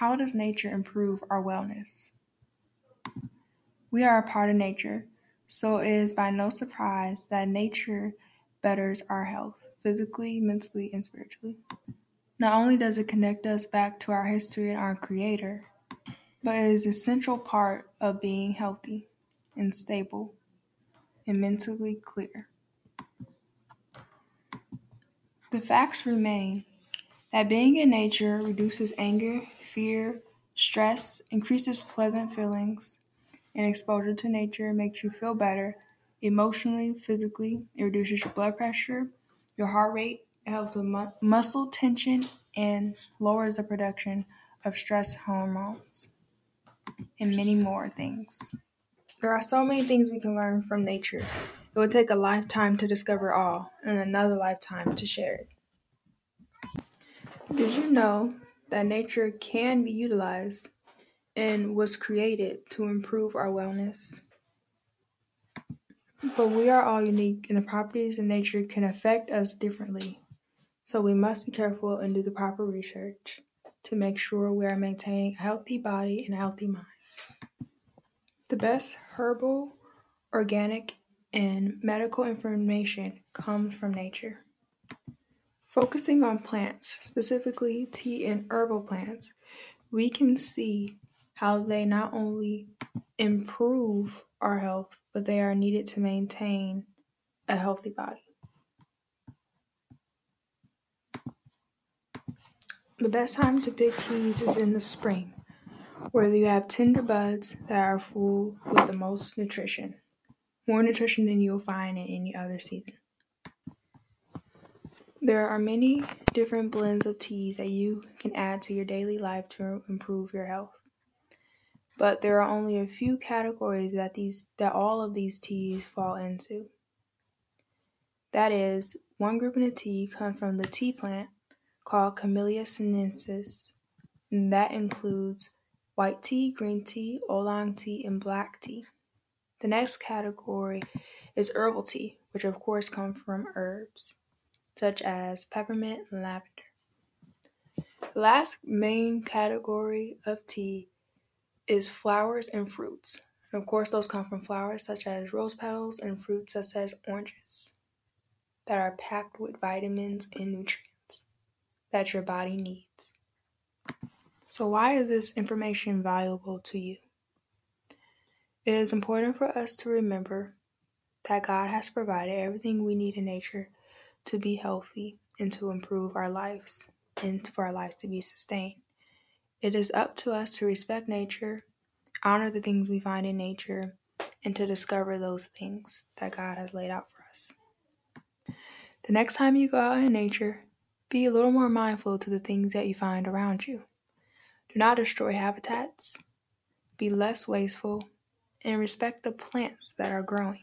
How does nature improve our wellness? We are a part of nature, so it is by no surprise that nature betters our health physically, mentally, and spiritually. Not only does it connect us back to our history and our Creator, but it is a central part of being healthy and stable and mentally clear. The facts remain that being in nature reduces anger, fear, stress, increases pleasant feelings, and exposure to nature makes you feel better emotionally, physically. It reduces your blood pressure, your heart rate, it helps with mu- muscle tension, and lowers the production of stress hormones, and many more things. There are so many things we can learn from nature. It would take a lifetime to discover all, and another lifetime to share it. Did you know that nature can be utilized and was created to improve our wellness? But we are all unique, and the properties of nature can affect us differently. So we must be careful and do the proper research to make sure we are maintaining a healthy body and a healthy mind. The best herbal, organic, and medical information comes from nature. Focusing on plants, specifically tea and herbal plants, we can see how they not only improve our health, but they are needed to maintain a healthy body. The best time to pick teas is in the spring, where you have tender buds that are full with the most nutrition, more nutrition than you'll find in any other season. There are many different blends of teas that you can add to your daily life to improve your health. But there are only a few categories that these that all of these teas fall into. That is, one grouping of tea comes from the tea plant called Camellia sinensis, and that includes white tea, green tea, oolong tea, and black tea. The next category is herbal tea, which of course come from herbs such as peppermint and lavender. Last main category of tea is flowers and fruits. And of course, those come from flowers such as rose petals and fruits such as oranges that are packed with vitamins and nutrients that your body needs. So, why is this information valuable to you? It is important for us to remember that God has provided everything we need in nature to be healthy and to improve our lives and for our lives to be sustained. It is up to us to respect nature, honor the things we find in nature, and to discover those things that God has laid out for us. The next time you go out in nature, be a little more mindful to the things that you find around you. Do not destroy habitats. Be less wasteful and respect the plants that are growing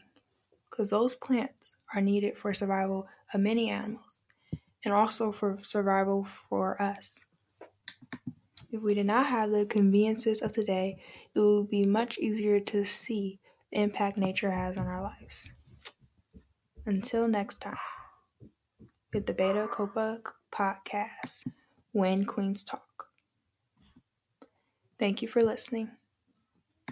because those plants are needed for survival of many animals and also for survival for us. If we did not have the conveniences of today, it would be much easier to see the impact nature has on our lives. Until next time, with the Beta Copa podcast, When Queens Talk. Thank you for listening.